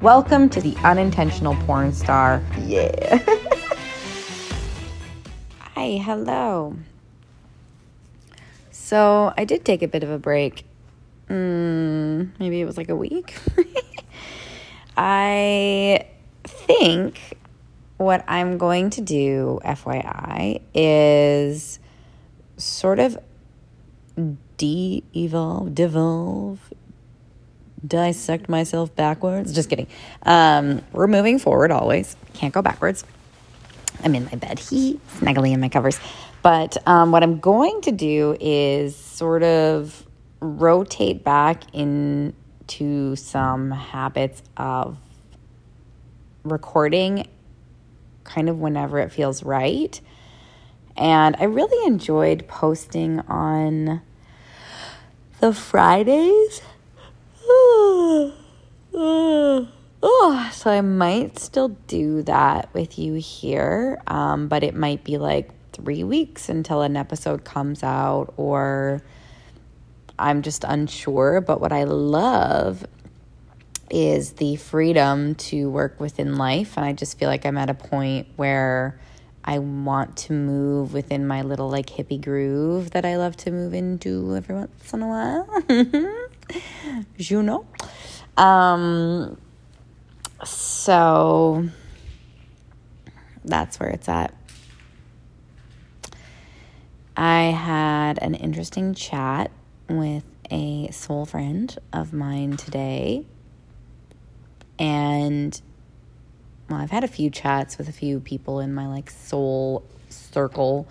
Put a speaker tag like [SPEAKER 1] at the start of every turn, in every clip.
[SPEAKER 1] Welcome to the unintentional porn star. Yeah. Hi, hello. So, I did take a bit of a break. Mm, maybe it was like a week. I think what I'm going to do, FYI, is sort of de evolve, devolve, dissect myself backwards. Just kidding. Um, we're moving forward always. Can't go backwards. I'm in my bed, he snuggly in my covers. But um, what I'm going to do is sort of rotate back into some habits of recording kind of whenever it feels right. And I really enjoyed posting on the Fridays. Oh, so I might still do that with you here, um, but it might be like three weeks until an episode comes out, or I'm just unsure. But what I love is the freedom to work within life. And I just feel like I'm at a point where I want to move within my little like hippie groove that I love to move into every once in a while. know? Um, so that's where it's at. I had an interesting chat with a soul friend of mine today. And well, I've had a few chats with a few people in my like soul circle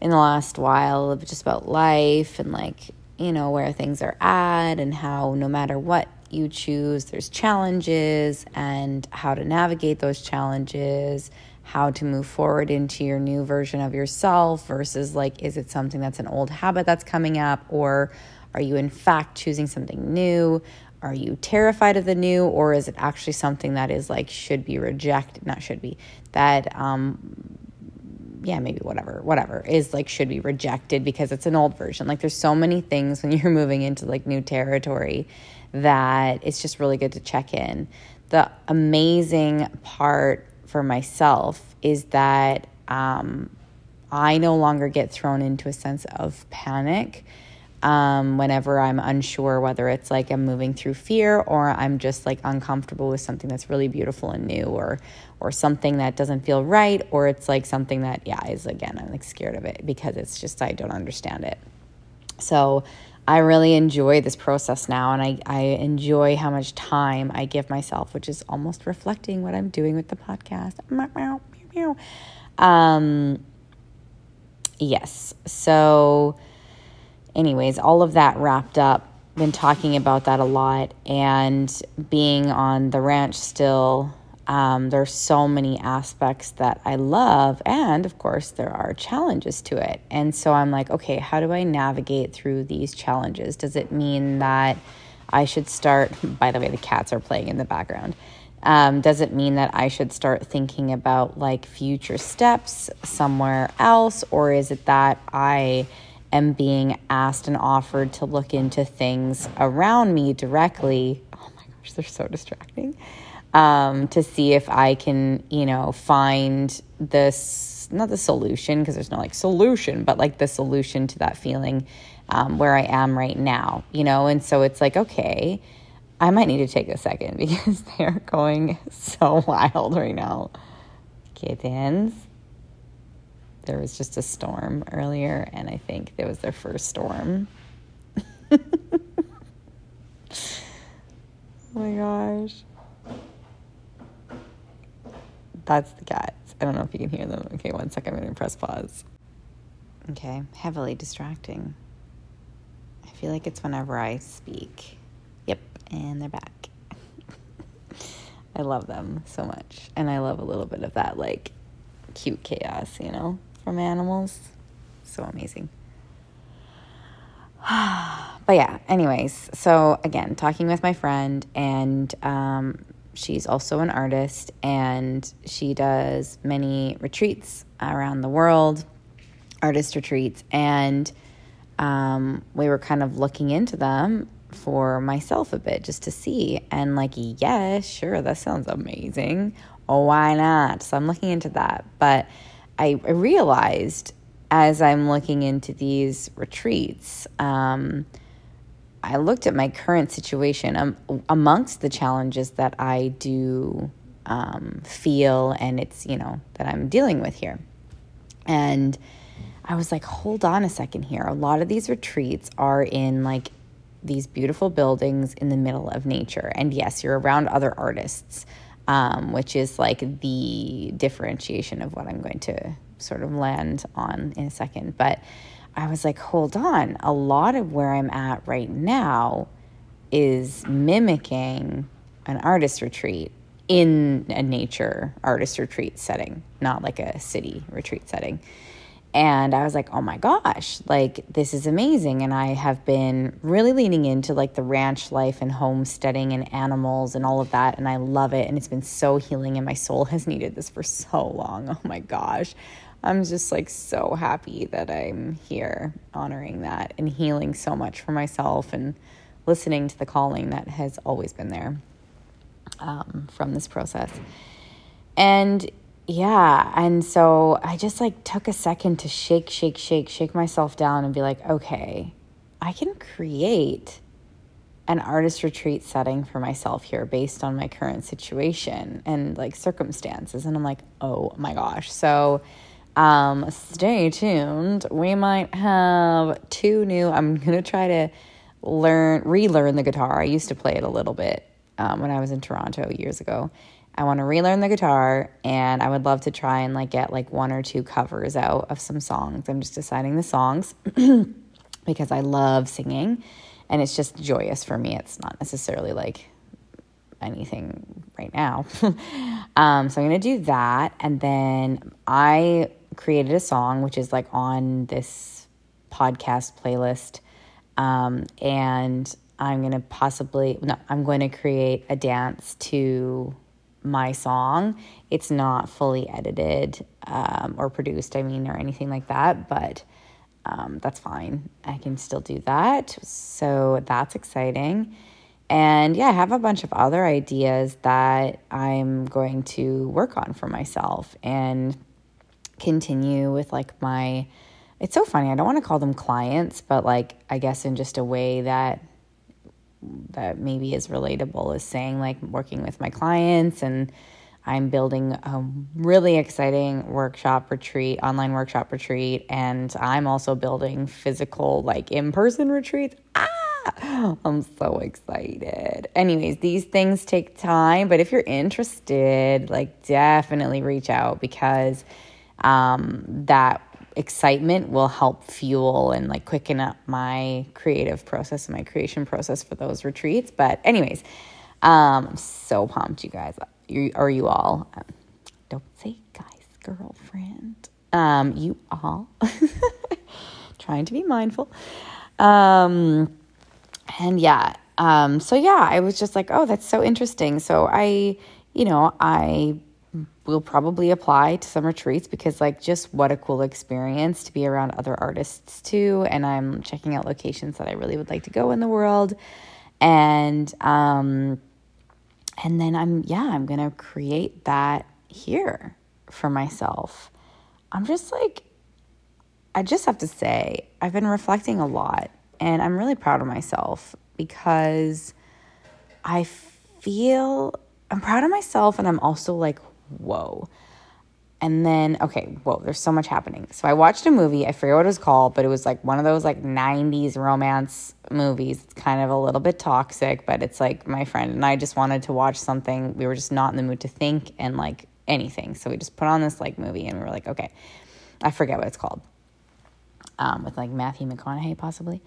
[SPEAKER 1] in the last while of just about life and like, you know, where things are at and how no matter what you choose, there's challenges and how to navigate those challenges, how to move forward into your new version of yourself versus like, is it something that's an old habit that's coming up, or are you in fact choosing something new? Are you terrified of the new, or is it actually something that is like should be rejected? Not should be, that, um, yeah, maybe whatever, whatever is like should be rejected because it's an old version. Like, there's so many things when you're moving into like new territory that it's just really good to check in. The amazing part for myself is that um, I no longer get thrown into a sense of panic um, whenever I'm unsure whether it's like I'm moving through fear or I'm just like uncomfortable with something that's really beautiful and new or or something that doesn't feel right or it's like something that yeah is again I'm like scared of it because it's just I don't understand it. So I really enjoy this process now and I, I enjoy how much time I give myself, which is almost reflecting what I'm doing with the podcast. Um, yes. So, anyways, all of that wrapped up. Been talking about that a lot and being on the ranch still um, there's so many aspects that I love, and of course, there are challenges to it. And so I'm like, okay, how do I navigate through these challenges? Does it mean that I should start? By the way, the cats are playing in the background. Um, does it mean that I should start thinking about like future steps somewhere else, or is it that I am being asked and offered to look into things around me directly? Oh my gosh, they're so distracting um, to see if I can, you know, find this, not the solution, because there's no like solution, but like the solution to that feeling um, where I am right now, you know? And so it's like, okay, I might need to take a second because they're going so wild right now. Kittens. There was just a storm earlier, and I think it was their first storm. oh my gosh. That's the cats. I don't know if you can hear them. Okay, one second. I'm going to press pause. Okay, heavily distracting. I feel like it's whenever I speak. Yep, and they're back. I love them so much. And I love a little bit of that, like, cute chaos, you know, from animals. So amazing. but yeah, anyways, so again, talking with my friend, and um, She's also an artist and she does many retreats around the world, artist retreats. And um, we were kind of looking into them for myself a bit just to see. And like, yes, sure, that sounds amazing. Oh, why not? So I'm looking into that. But I, I realized as I'm looking into these retreats, um, I looked at my current situation um, amongst the challenges that I do um, feel and it's, you know, that I'm dealing with here. And I was like, hold on a second here. A lot of these retreats are in like these beautiful buildings in the middle of nature. And yes, you're around other artists, um, which is like the differentiation of what I'm going to sort of land on in a second. But I was like, hold on. A lot of where I'm at right now is mimicking an artist retreat in a nature artist retreat setting, not like a city retreat setting. And I was like, oh my gosh, like this is amazing. And I have been really leaning into like the ranch life and homesteading and animals and all of that. And I love it. And it's been so healing. And my soul has needed this for so long. Oh my gosh. I'm just like so happy that I'm here honoring that and healing so much for myself and listening to the calling that has always been there um, from this process. And yeah, and so I just like took a second to shake, shake, shake, shake myself down and be like, okay, I can create an artist retreat setting for myself here based on my current situation and like circumstances. And I'm like, oh my gosh. So um, stay tuned. We might have two new, I'm to try to learn, relearn the guitar. I used to play it a little bit um, when I was in Toronto years ago. I want to relearn the guitar and I would love to try and like get like one or two covers out of some songs. I'm just deciding the songs because I love singing and it's just joyous for me. It's not necessarily like anything right now. um, so I'm to do that. And then I created a song which is like on this podcast playlist. Um, and I'm going to possibly, no, I'm going to create a dance to my song. It's not fully edited um, or produced, I mean, or anything like that, but um, that's fine. I can still do that. So that's exciting. And yeah, I have a bunch of other ideas that I'm going to work on for myself and continue with like my. It's so funny. I don't want to call them clients, but like, I guess in just a way that that maybe is relatable is saying like working with my clients and I'm building a really exciting workshop retreat, online workshop retreat, and I'm also building physical, like in person retreats. Ah, I'm so excited. Anyways, these things take time, but if you're interested, like definitely reach out because um, that excitement will help fuel and like quicken up my creative process and my creation process for those retreats. But, anyways, um, I'm so pumped, you guys. You, are you all? Um, don't say guys, girlfriend. Um, you all. Trying to be mindful. Um, and yeah, um, so yeah, I was just like, oh, that's so interesting. So I, you know, I will probably apply to some retreats because like just what a cool experience to be around other artists too. And i'm checking out locations that i really would like to go in the world. And um and then i'm yeah i'm gonna create that here for myself. I'm just like i just have to say i've been reflecting a lot and i'm really proud of myself because i feel i'm proud of myself and i'm also like whoa. And then, okay, whoa, there's so much happening. So I watched a movie, I forget what it was called, but it was like one of those like 90s romance movies. It's kind of a little bit toxic, but it's like my friend and I just wanted to watch something. We were just not in the mood to think and like anything. So we just put on this like movie and we were like, okay, I forget what it's called. Um, with like Matthew McConaughey possibly.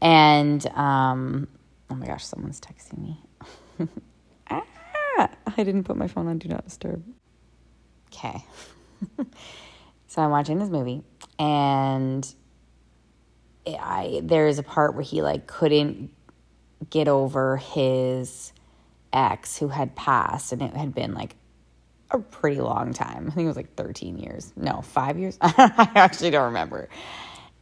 [SPEAKER 1] And um, oh my gosh, someone's texting me. ah, I didn't put my phone on Do Not Disturb. Okay. so I'm watching this movie, and I there is a part where he like couldn't get over his ex who had passed, and it had been like a pretty long time. I think it was like 13 years. No, five years. I actually don't remember.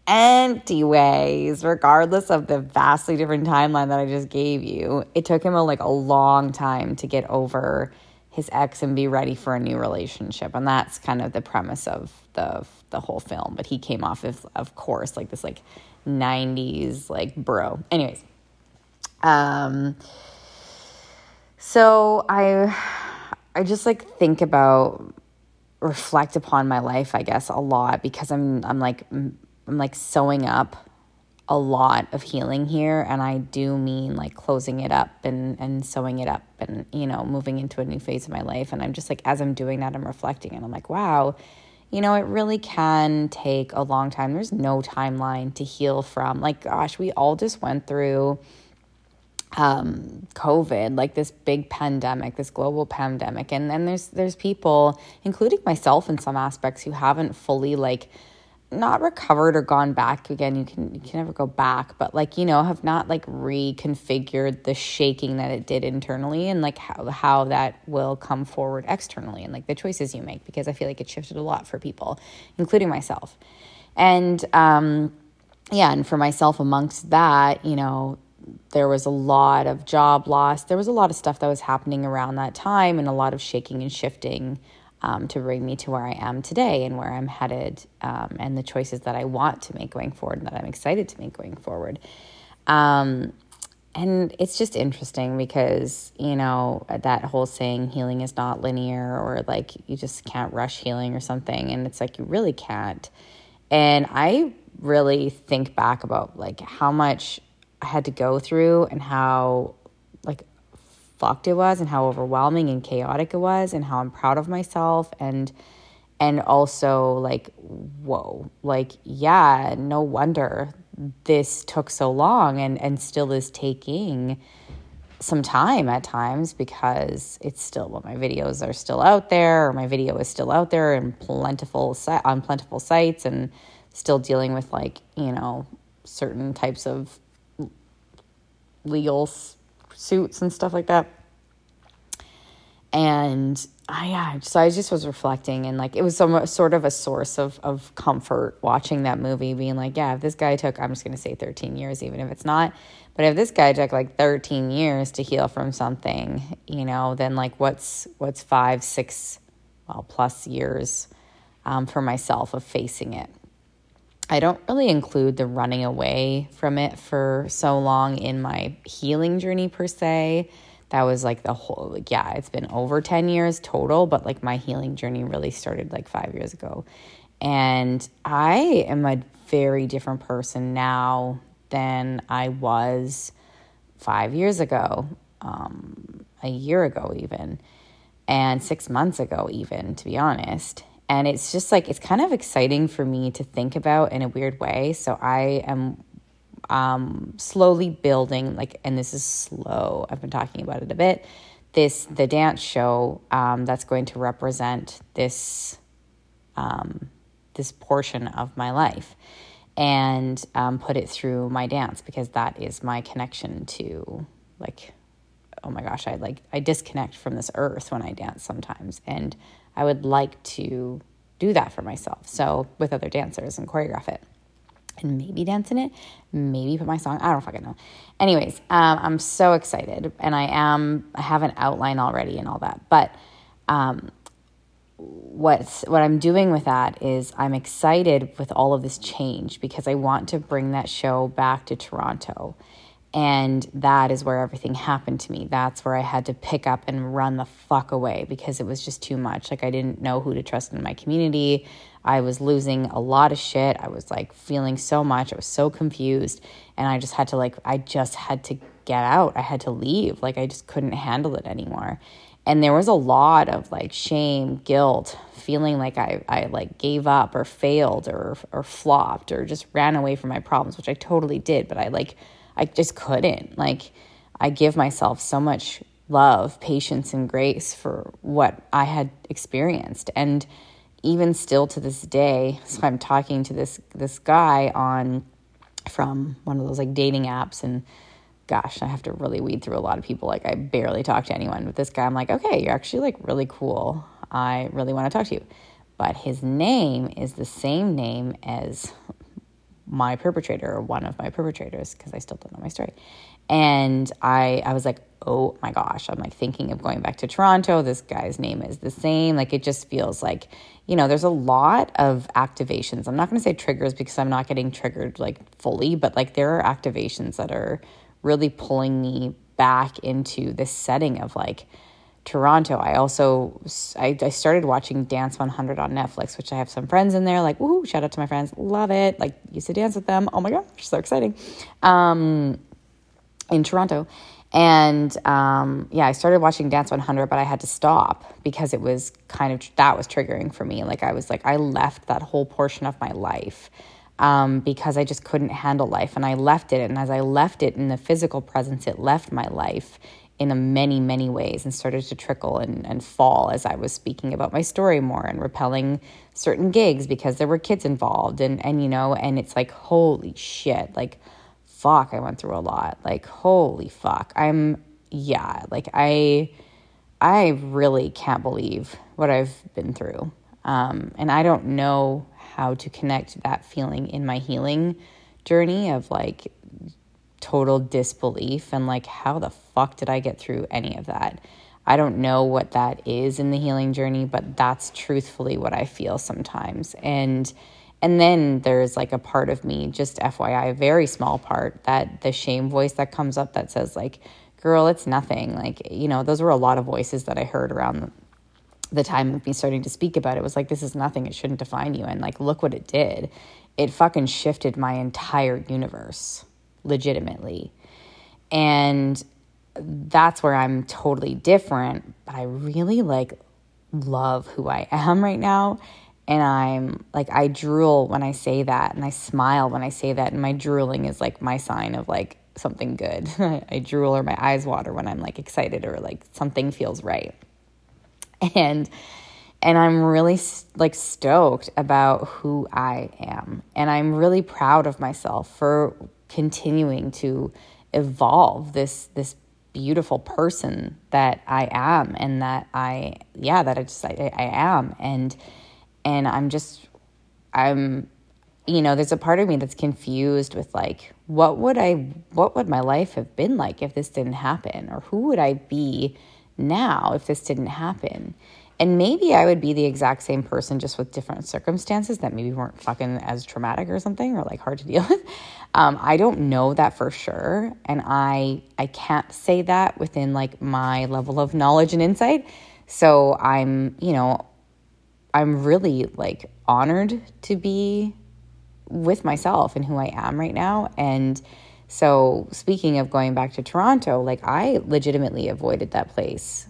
[SPEAKER 1] Anyways, regardless of the vastly different timeline that I just gave you, it took him a, like a long time to get over his ex and be ready for a new relationship. And that's kind of the premise of the the whole film. But he came off of of course like this like 90s like bro. Anyways, um so I I just like think about reflect upon my life, I guess, a lot because I'm I'm like I'm like sewing up a lot of healing here and I do mean like closing it up and and sewing it up and you know moving into a new phase of my life. And I'm just like as I'm doing that I'm reflecting and I'm like wow you know it really can take a long time. There's no timeline to heal from. Like gosh we all just went through um, COVID, like this big pandemic, this global pandemic, and then there's there's people, including myself in some aspects, who haven't fully like not recovered or gone back again. You can you can never go back, but like you know have not like reconfigured the shaking that it did internally, and like how how that will come forward externally, and like the choices you make, because I feel like it shifted a lot for people, including myself, and um, yeah, and for myself amongst that, you know there was a lot of job loss. There was a lot of stuff that was happening around that time and a lot of shaking and shifting um, to bring me to where I am today and where I'm headed um, and the choices that I want to make going forward and that I'm excited to make going forward. Um, and it's just interesting because, you know, that whole saying healing is not linear or like you just can't rush healing or something. And it's like you really can't. And I really think back about like how much I had to go through and how fucked it was and how overwhelming and chaotic it was and how I'm proud of myself and and also like whoa like yeah no wonder this took so long and and still is taking some time at times because it's still well, my videos are still out there or my video is still out there and plentiful on plentiful sites and still dealing with like you know certain types of legal suits and stuff like that. And I, yeah, so I just was reflecting and like it was some sort of a source of of comfort watching that movie, being like, yeah, if this guy took, I'm just gonna say 13 years, even if it's not, but if this guy took like 13 years to heal from something, you know, then like what's what's five, six, well, plus years um, for myself of facing it. I don't really include the running away from it for so long in my healing journey per se. That was like the whole, like, yeah, it's been over 10 years total, but like my healing journey really started like five years ago. And I am a very different person now than I was five years ago, um, a year ago, even, and six months ago, even, to be honest. And it's just like, it's kind of exciting for me to think about in a weird way. So I am um, slowly building, like, and this is slow. I've been talking about it a bit. This, the dance show um, that's going to represent this, um, this portion of my life and um, put it through my dance because that is my connection to like oh my gosh i like i disconnect from this earth when i dance sometimes and I would like to do that for myself. So with other dancers and choreograph it. And maybe dance in it, maybe put my song. I don't fucking know. Anyways, um, I'm so excited, and I am. I have an outline already and all that. But um, what's what I'm doing with that is I'm excited with all of this change because I want to bring that show back to Toronto and that is where everything happened to me. That's where I had to pick up and run the fuck away because it was just too much. Like, I didn't know who to trust in my community. I was losing a lot of shit. I was like feeling so much. I was so confused. And I just had to, like, I just had to get out. I had to leave. Like, I just couldn't handle it anymore. And there was a lot of like shame, guilt, feeling like I, I like gave up or failed or, or flopped or just ran away from my problems, which I totally did. But I like, I just couldn't. Like, I give myself so much love, patience, and grace for what I had experienced. And even still to this day, so I'm talking to this this guy on from one of those like dating apps and gosh, I have to really weed through a lot of people. Like I barely talk to anyone. With this guy, I'm like, okay, you're actually like really cool. I really want to talk to you. But his name is the same name as my perpetrator or one of my perpetrators because I still don't know my story. And I I was like, "Oh my gosh, I'm like thinking of going back to Toronto. This guy's name is the same. Like it just feels like, you know, there's a lot of activations. I'm not going to say triggers because I'm not getting triggered like fully, but like there are activations that are really pulling me back into this setting of like Toronto. I also I, I, started watching Dance 100 on Netflix, which I have some friends in there. Like, woo! Shout out to my friends, love it. Like, used to dance with them. Oh my gosh, so exciting! Um, in Toronto, and um, yeah, I started watching Dance 100, but I had to stop because it was kind of that was triggering for me. Like, I was like, I left that whole portion of my life. Um, because I just couldn't handle life. And I left it. And as I left it in the physical presence, it left my life in a many, many ways and started to trickle and, and fall as I was speaking about my story more and repelling certain gigs because there were kids involved and, and you know, and it's like, holy shit, like fuck, I went through a lot. Like, holy fuck. I'm yeah, like I I really can't believe what I've been through. Um, and I don't know how to connect that feeling in my healing journey of like total disbelief and like, how the fuck did I get through any of that? I don't know what that is in the healing journey, but that's truthfully what I feel sometimes. And and then there's like a part of me, just FYI, a very small part, that the shame voice that comes up that says like, girl, it's nothing. Like, you know, those were a lot of voices that I heard around the time of me starting to speak about it. it was like, this is nothing. It shouldn't define you. And like, look what it did. It fucking shifted my entire universe legitimately. And that's where I'm totally different, but I really like love who I am right now. And I'm like, I drool when I say that, and I smile when I say that. And my drooling is like my sign of like something good. I drool or my eyes water when I'm like excited or like something feels right. And and I'm really like stoked about who I am. And I'm really proud of myself for continuing to evolve this this beautiful person that I am and that I yeah that I just I, I am. And and I'm just I'm you know there's a part of me that's confused with like what would I what would my life have been like if this didn't happen? Or who would I be now if this didn't happen and maybe I would be the exact same person just with different circumstances that maybe weren't fucking as traumatic or something or like hard to deal with. Um, I don't know that for sure. And I I can't say that within like my level of knowledge and insight. So I'm, you know, I'm really like honored to be with myself and who I am right now. And so speaking of going back to Toronto, like I legitimately avoided that place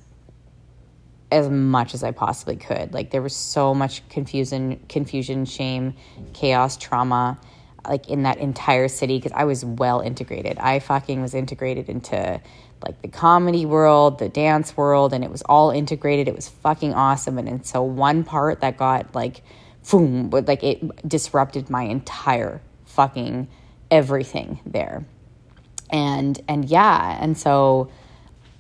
[SPEAKER 1] as much as I possibly could. Like there was so much confusion, confusion, shame, chaos, trauma, like in that entire city because I was well integrated. I fucking was integrated into like the comedy world, the dance world, and it was all integrated. It was fucking awesome. And, and so one part that got like, boom, but like it disrupted my entire fucking everything there. And and yeah, and so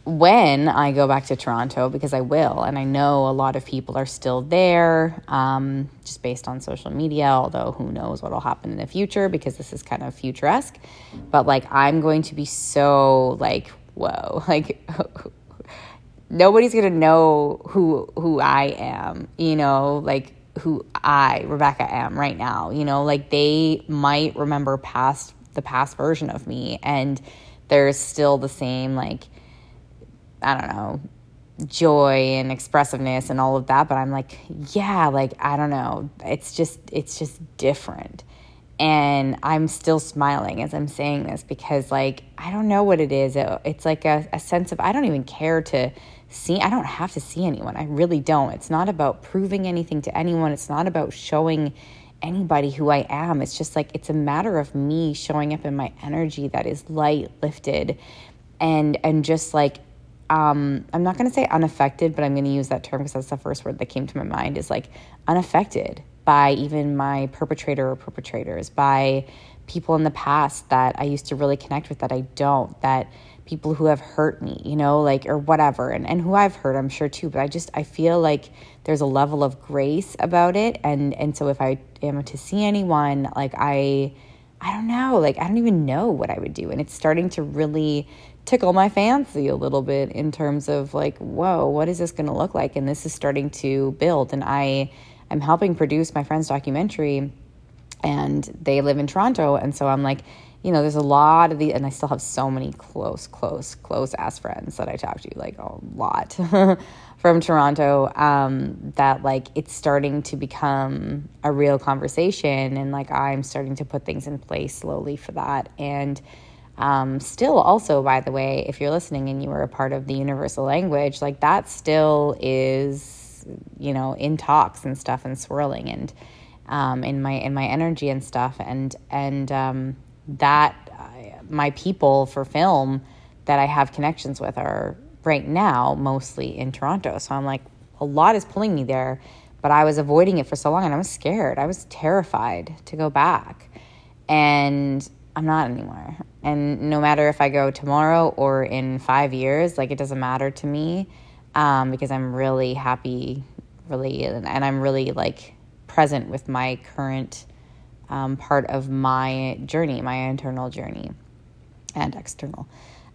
[SPEAKER 1] when I go back to Toronto, because I will, and I know a lot of people are still there, um, just based on social media, although who knows what will happen in the future because this is kind of futuresque. But like, I'm going to be so like, whoa, like, nobody's gonna know who who I am, you know, like who I, Rebecca, am right now, you know, like they might remember past the past version of me, and there's still the same like I don't know, joy and expressiveness and all of that, but I'm like, yeah, like I don't know. It's just it's just different. And I'm still smiling as I'm saying this because like I don't know what it is. It, it's like a, a sense of I don't even care to see I don't have to see anyone. I really don't. It's not about proving anything to anyone. It's not about showing anybody who I am. It's just like it's a matter of me showing up in my energy that is light lifted and and just like um, I'm not going to say unaffected, but I'm going to use that term because that's the first word that came to my mind is like unaffected by even my perpetrator or perpetrators, by people in the past that I used to really connect with that I don't, that people who have hurt me, you know, like, or whatever, and, and who I've hurt, I'm sure too, but I just, I feel like there's a level of grace about it. And, and so if I am to see anyone, like, I, I don't know, like I don't even know what I would do. And it's starting to really tickle my fancy a little bit in terms of like, whoa, what is this going to look like? And this is starting to build. And I am helping produce my friend's documentary, and they live in Toronto. And so I'm like, you know, there's a lot of the, and I still have so many close, close, close ass friends that I talk to, like a lot from Toronto, um, that like it's starting to become a real conversation. And like I'm starting to put things in place slowly for that. And, um, still, also, by the way, if you're listening and you were a part of the universal language, like that still is, you know, in talks and stuff and swirling and um, in my in my energy and stuff and and um, that uh, my people for film that I have connections with are right now mostly in Toronto. So I'm like, a lot is pulling me there, but I was avoiding it for so long and I was scared. I was terrified to go back. And I'm not anymore. And no matter if I go tomorrow or in five years, like it doesn't matter to me um, because I'm really happy, really, and, and, I'm really like present with my current um, part of my journey, my internal journey and external.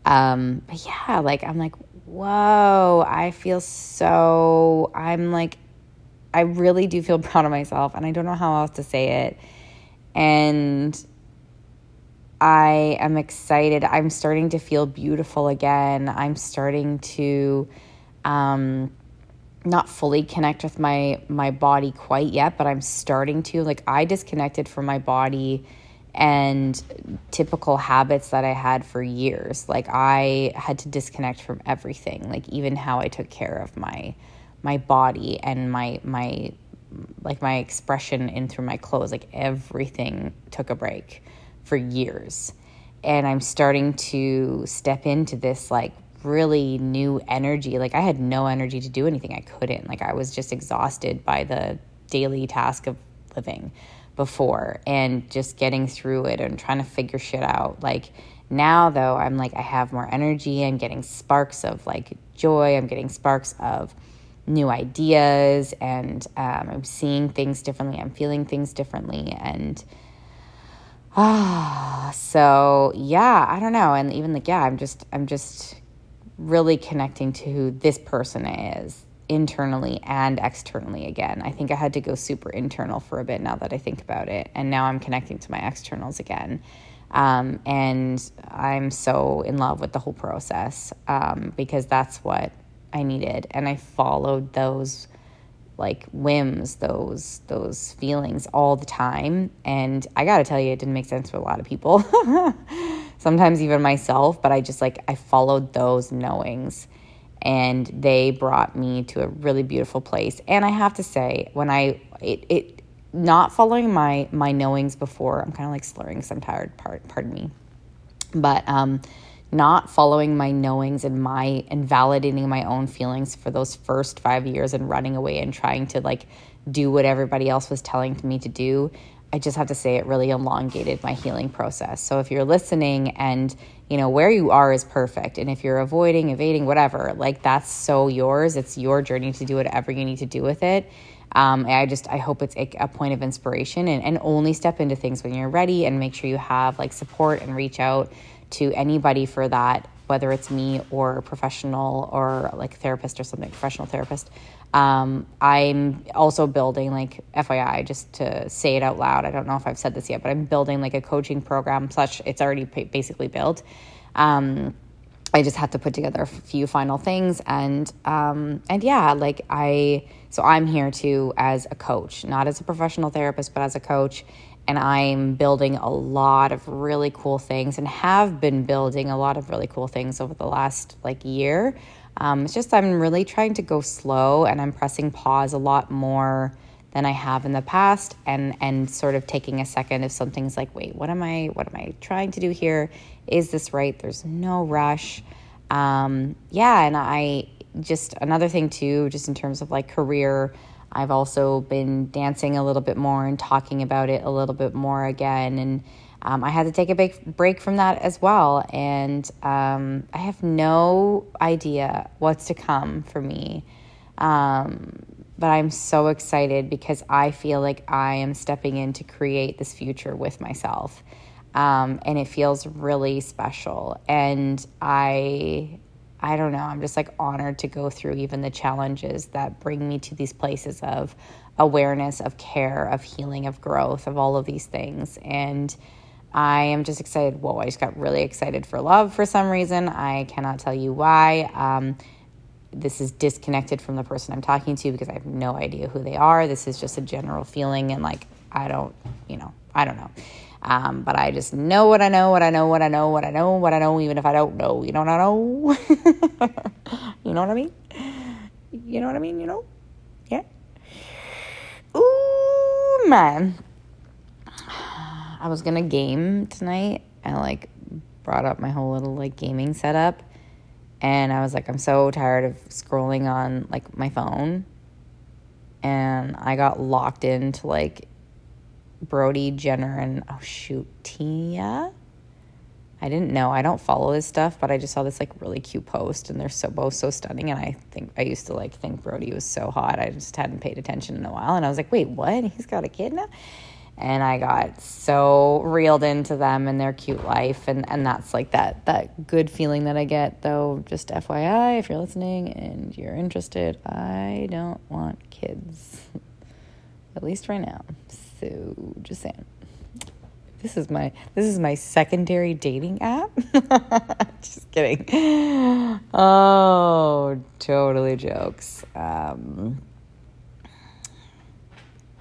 [SPEAKER 1] Um, but yeah, like I'm like, whoa, I feel so, I'm like, I really do feel proud of myself and I don't know how else to say it. And I am excited. I'm starting to feel beautiful again. I'm starting to um, not fully connect with my my body quite yet, but I'm starting to. Like I disconnected from my body and typical habits that I had for years. Like I had to disconnect from everything, like even how I took care of my my body and my my like my expression in through my clothes. Like everything took a break for years. And I'm starting to step into this like really new energy. Like I had no energy to do anything. I couldn't. Like I was just exhausted by the daily task of living before and just getting through it and trying to figure shit out. Like now though, I'm like I have more energy. I'm getting sparks of like joy. I'm getting sparks of new ideas and um, I'm seeing things differently. I'm feeling things differently and Ah, so yeah, I don't know. And even like, yeah, I'm just, I'm just really connecting to who this person is internally and externally again. I think I had to go super internal for a bit now that I think about it. And now I'm connecting to my externals again. Um, and I'm so in love with the whole process um, because that's what I needed. And I followed those like whims, those those feelings all the time. And I got to tell you, it didn't make sense for a lot of people. Sometimes even myself, but I just like I followed those knowings and they brought me to a really beautiful place. And I have to say, when I it, it not following my my knowings before, I'm kind of like slurring some tired part, pardon me. But um not following my knowings and my and validating my own feelings for those first five years and running away and trying to like do what everybody else was telling me to do i just have to say it really elongated my healing process. So if you're listening and you know where you are is perfect. And if you're avoiding evading whatever like that's so yours. It's your journey to do whatever you need to do with it. Um, I just I hope it's a, point of inspiration and, and only step into things when you're ready and make sure you have like support and reach out to anybody for that, whether it's me or professional or like therapist or something, professional therapist. Um, I'm also building like FYI, just to say it out loud. I don't know if I've said this yet, but I'm building like a coaching program. Such it's already basically built. Um, I just have to put together a few final things and um, and yeah, like I so I'm here too as a coach, not as a professional therapist, but as a coach and I'm building a lot of really cool things and have been building a lot of really cool things over the last like year. Um, it's just I'm really trying to go slow and I'm pressing pause a lot more than I have in the past and and sort of taking a second if something's like, wait, what am I what am I trying to do here? Is this right? There's no rush. Um, yeah, and I just another thing too, just in terms of like career I've also been dancing a little bit more and talking about it a little bit more again. And um, I had to take a big break from that as well. And um, I have no idea what's to come for me. Um, but I'm so excited because I feel like I am stepping in to create this future with myself. Um, and it feels really special. And I, I don't know, I'm just like honored to go through even the challenges that bring me to these places of awareness, of care, of healing, of growth, of all of these things. And I am just excited. Whoa, I just got really excited for love for some reason. I cannot tell you why. Um, this is disconnected from the person I'm talking to because I have no idea who they are. This is just a general feeling, and like, I don't, you know, I don't know. Um, but I just know what I know, what I know, what I know, what I know, what I know, even if I don't know. You know what I know? you know what I mean? You know what I mean? You know? Yeah. Ooh, man. I was gonna game tonight. I like brought up my whole little like gaming setup, and I was like, I'm so tired of scrolling on like my phone, and I got locked into like Brody Jenner and oh shoot, Tia. I didn't know. I don't follow this stuff, but I just saw this like really cute post and they're so both so stunning and I think I used to like think Brody was so hot. I just hadn't paid attention in a while and I was like, "Wait, what? He's got a kid now?" And I got so reeled into them and their cute life and and that's like that that good feeling that I get though just FYI if you're listening and you're interested, I don't want kids. At least right now. So just saying. This is my this is my secondary dating app. just kidding. Oh, totally jokes. Um,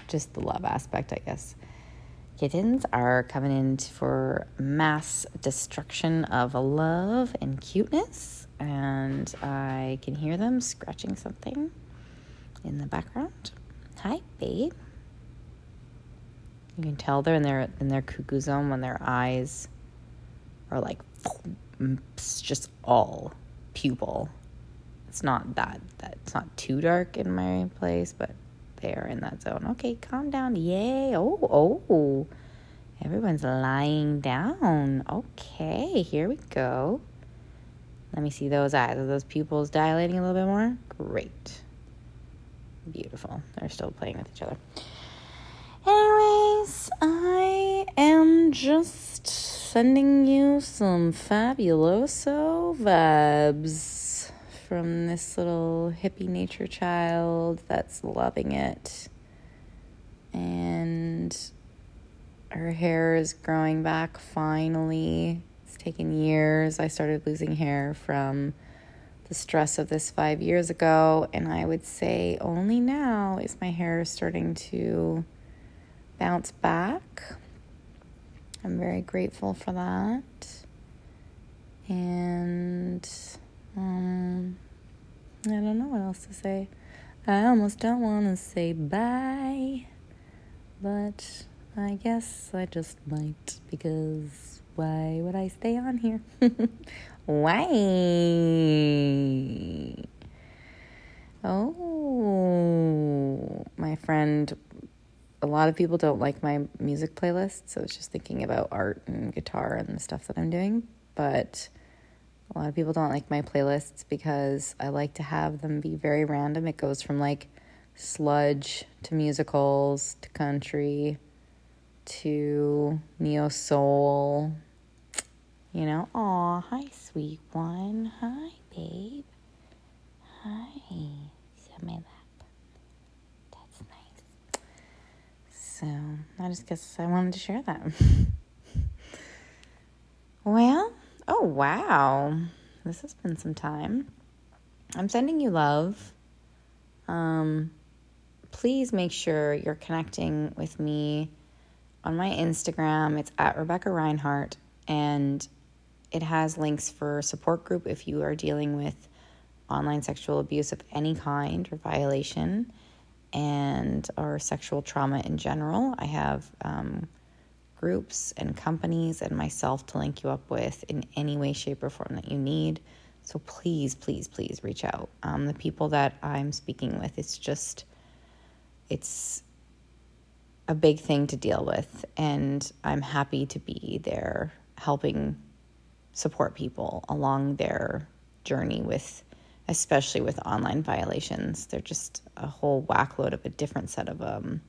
[SPEAKER 1] just the love aspect, I guess. Kittens are coming in for mass destruction of love and cuteness, and I can hear them scratching something in the background. Hi, babe. You can tell they're in their in their cuckoo zone when their eyes are like just all pupil. It's not that that it's not too dark in my place, but they are in that zone. Okay, calm down. Yay. Oh, oh. Everyone's lying down. Okay, here we go. Let me see those eyes. Are those pupils dilating a little bit more? Great. Beautiful. They're still playing with each other. Just sending you some fabuloso vibes from this little hippie nature child that's loving it. And her hair is growing back finally. It's taken years. I started losing hair from the stress of this five years ago, and I would say only now is my hair starting to bounce back. I'm very grateful for that. And um, I don't know what else to say. I almost don't want to say bye, but I guess I just might because why would I stay on here? why? Oh, my friend a lot of people don't like my music playlist, so it's just thinking about art and guitar and the stuff that I'm doing. But a lot of people don't like my playlists because I like to have them be very random. It goes from like sludge to musicals to country to neo soul. You know, aw, hi, sweet one. Hi, babe. Hi. So I just guess I wanted to share that. well, oh wow. This has been some time. I'm sending you love. Um, please make sure you're connecting with me on my Instagram. It's at Rebecca Reinhart, and it has links for support group if you are dealing with online sexual abuse of any kind or violation and or sexual trauma in general. I have um, groups and companies and myself to link you up with in any way, shape, or form that you need. So please, please, please reach out. Um, the people that I'm speaking with, it's just, it's a big thing to deal with, and I'm happy to be there helping support people along their journey with especially with online violations. They're just a whole whack load of a different set of um,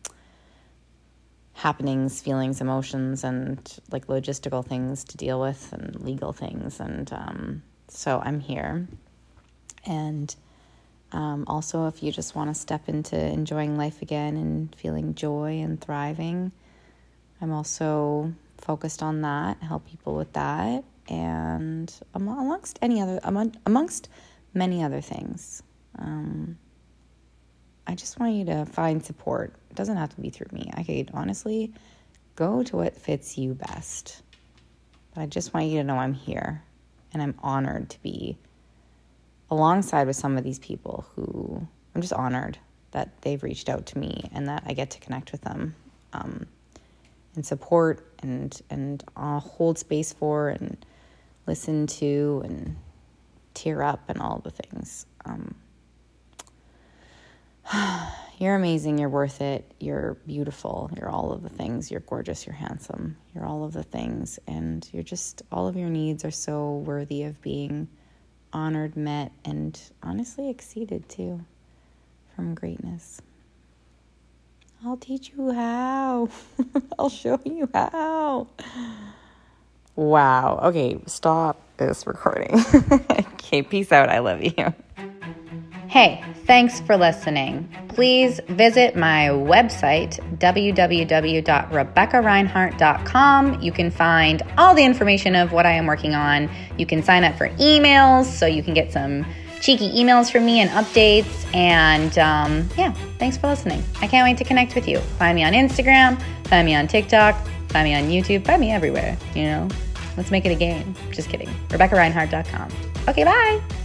[SPEAKER 1] happenings, feelings, emotions, and like logistical things to deal with and legal things. And um, so I'm here. And um, also, if you just want to step into enjoying life again and feeling joy and thriving, I'm also focused on that, help people with that, and amongst any other, among, amongst many other things. Um, I just want you to find support. It doesn't have to be through me. I could honestly go to what fits you best. But I just want you to know I'm here and I'm honored to be alongside with some of these people who I'm just honored that they've reached out to me and that I get to connect with them um, and support and and uh, hold space for and listen to and tear up and all the things. Um, you're amazing. You're worth it. You're beautiful. You're all of the things. You're gorgeous. You're handsome. You're all of the things. And you're just, all of your needs are so worthy of being honored, met, and honestly exceeded too from greatness. I'll teach you how. I'll show you how. Wow. Okay, stop this recording. okay, peace out. I love you. Hey, thanks for listening. Please visit my website, www.rebeccareinhart.com. You can find all the information of what I am working on. You can sign up for emails so you can get some cheeky emails from me and updates. And um, yeah, thanks for listening. I can't wait to connect with you. Find me on Instagram, find me on TikTok, find me on YouTube, find me everywhere, you know? Let's make it a game. Just kidding. RebeccaReinhart.com. Okay, bye.